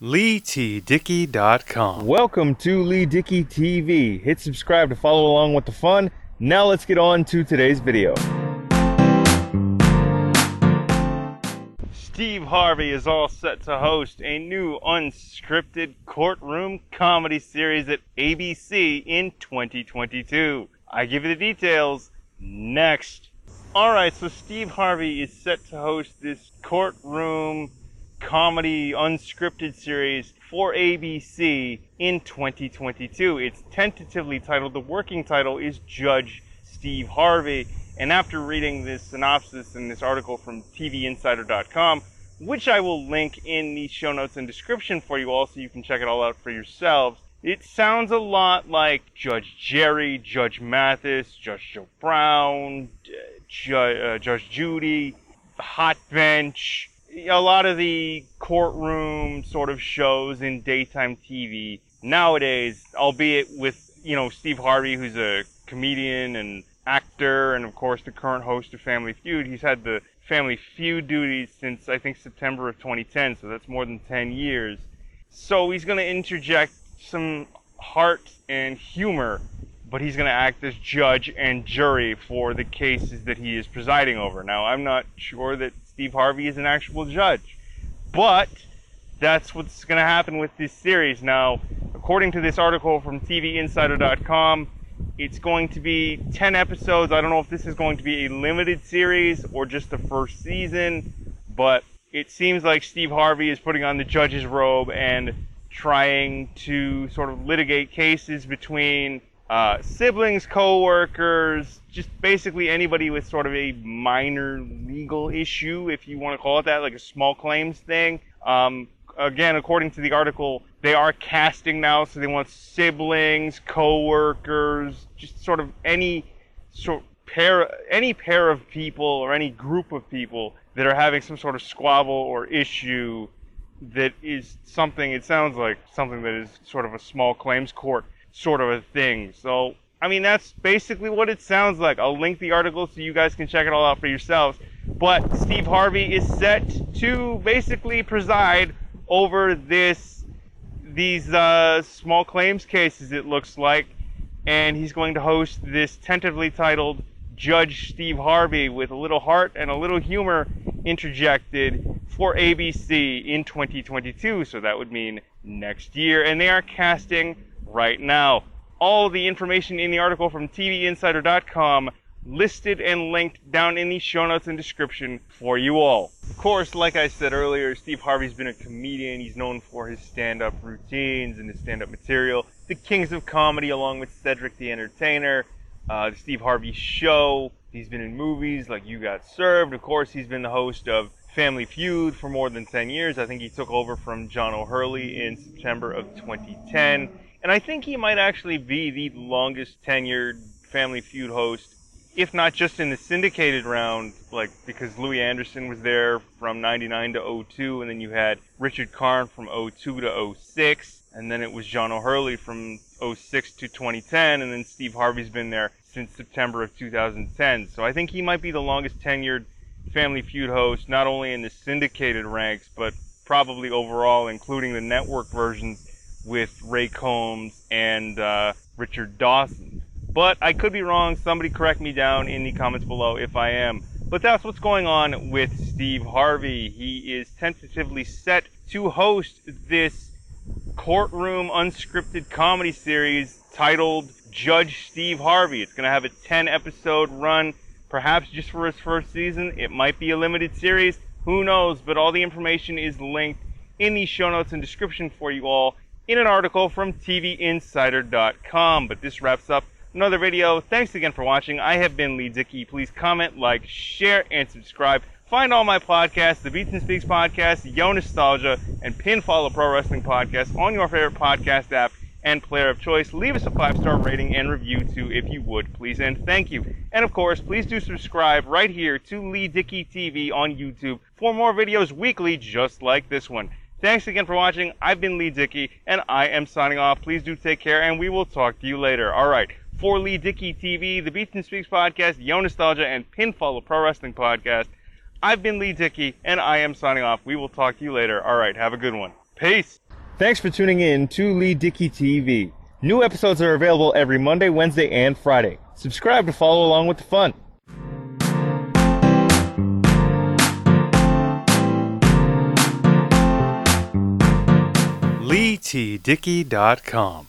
LeeTDickey.com. Welcome to Lee Dickey TV. Hit subscribe to follow along with the fun. Now let's get on to today's video. Steve Harvey is all set to host a new unscripted courtroom comedy series at ABC in 2022. I give you the details next. Alright, so Steve Harvey is set to host this courtroom comedy unscripted series for ABC in 2022. It's tentatively titled, the working title is Judge Steve Harvey. And after reading this synopsis and this article from TVInsider.com, which I will link in the show notes and description for you all so you can check it all out for yourselves, it sounds a lot like Judge Jerry, Judge Mathis, Judge Joe Brown, uh, Judge Judy, Hot Bench, a lot of the courtroom sort of shows in daytime TV nowadays, albeit with, you know, Steve Harvey, who's a comedian and actor, and of course the current host of Family Feud. He's had the Family Feud duties since I think September of 2010, so that's more than 10 years. So he's going to interject some heart and humor, but he's going to act as judge and jury for the cases that he is presiding over. Now, I'm not sure that Steve Harvey is an actual judge, but that's what's going to happen with this series. Now, according to this article from TVInsider.com, it's going to be 10 episodes. I don't know if this is going to be a limited series or just the first season, but it seems like Steve Harvey is putting on the judge's robe and trying to sort of litigate cases between uh, siblings, co-workers, just basically anybody with sort of a minor legal issue, if you want to call it that, like a small claims thing. Um, again, according to the article, they are casting now, so they want siblings, co-workers, just sort of any sort pair, any pair of people or any group of people that are having some sort of squabble or issue that is something. It sounds like something that is sort of a small claims court sort of a thing. So, I mean, that's basically what it sounds like. I'll link the article so you guys can check it all out for yourselves. But Steve Harvey is set to basically preside over this these uh, small claims cases. It looks like, and he's going to host this tentatively titled Judge Steve Harvey with a little heart and a little humor interjected for ABC in 2022. So that would mean next year, and they are casting right now. All the information in the article from TVInsider.com listed and linked down in the show notes and description for you all. Of course, like I said earlier, Steve Harvey's been a comedian. He's known for his stand-up routines and his stand-up material. The Kings of Comedy, along with Cedric the Entertainer, uh, the Steve Harvey Show. He's been in movies like You Got Served. Of course, he's been the host of Family Feud for more than 10 years. I think he took over from John O'Hurley in September of 2010. And I think he might actually be the longest tenured Family Feud host, if not just in the syndicated round, like because Louie Anderson was there from 99 to 02, and then you had Richard Karn from 02 to 06, and then it was John O'Hurley from 06 to 2010, and then Steve Harvey's been there since September of 2010. So I think he might be the longest tenured Family Feud host, not only in the syndicated ranks, but probably overall, including the network versions with Ray Combs and uh, Richard Dawson. But I could be wrong. Somebody correct me down in the comments below if I am. But that's what's going on with Steve Harvey. He is tentatively set to host this courtroom unscripted comedy series titled Judge Steve Harvey. It's going to have a 10 episode run, perhaps just for his first season. It might be a limited series. Who knows? But all the information is linked in the show notes and description for you all in an article from TVInsider.com. But this wraps up another video. Thanks again for watching. I have been Lee Dickey. Please comment, like, share, and subscribe. Find all my podcasts, the Beats and Speaks podcast, Yo Nostalgia, and Pinfall of Pro Wrestling podcast on your favorite podcast app and player of choice. Leave us a five-star rating and review too, if you would, please, and thank you. And of course, please do subscribe right here to Lee Dickey TV on YouTube for more videos weekly just like this one. Thanks again for watching. I've been Lee Dickey, and I am signing off. Please do take care, and we will talk to you later. All right. For Lee Dickey TV, the Beats and Speaks podcast, Yo Nostalgia, and Pinfall of Pro Wrestling podcast, I've been Lee Dickey, and I am signing off. We will talk to you later. All right. Have a good one. Peace. Thanks for tuning in to Lee Dickey TV. New episodes are available every Monday, Wednesday, and Friday. Subscribe to follow along with the fun. LeeTDickey.com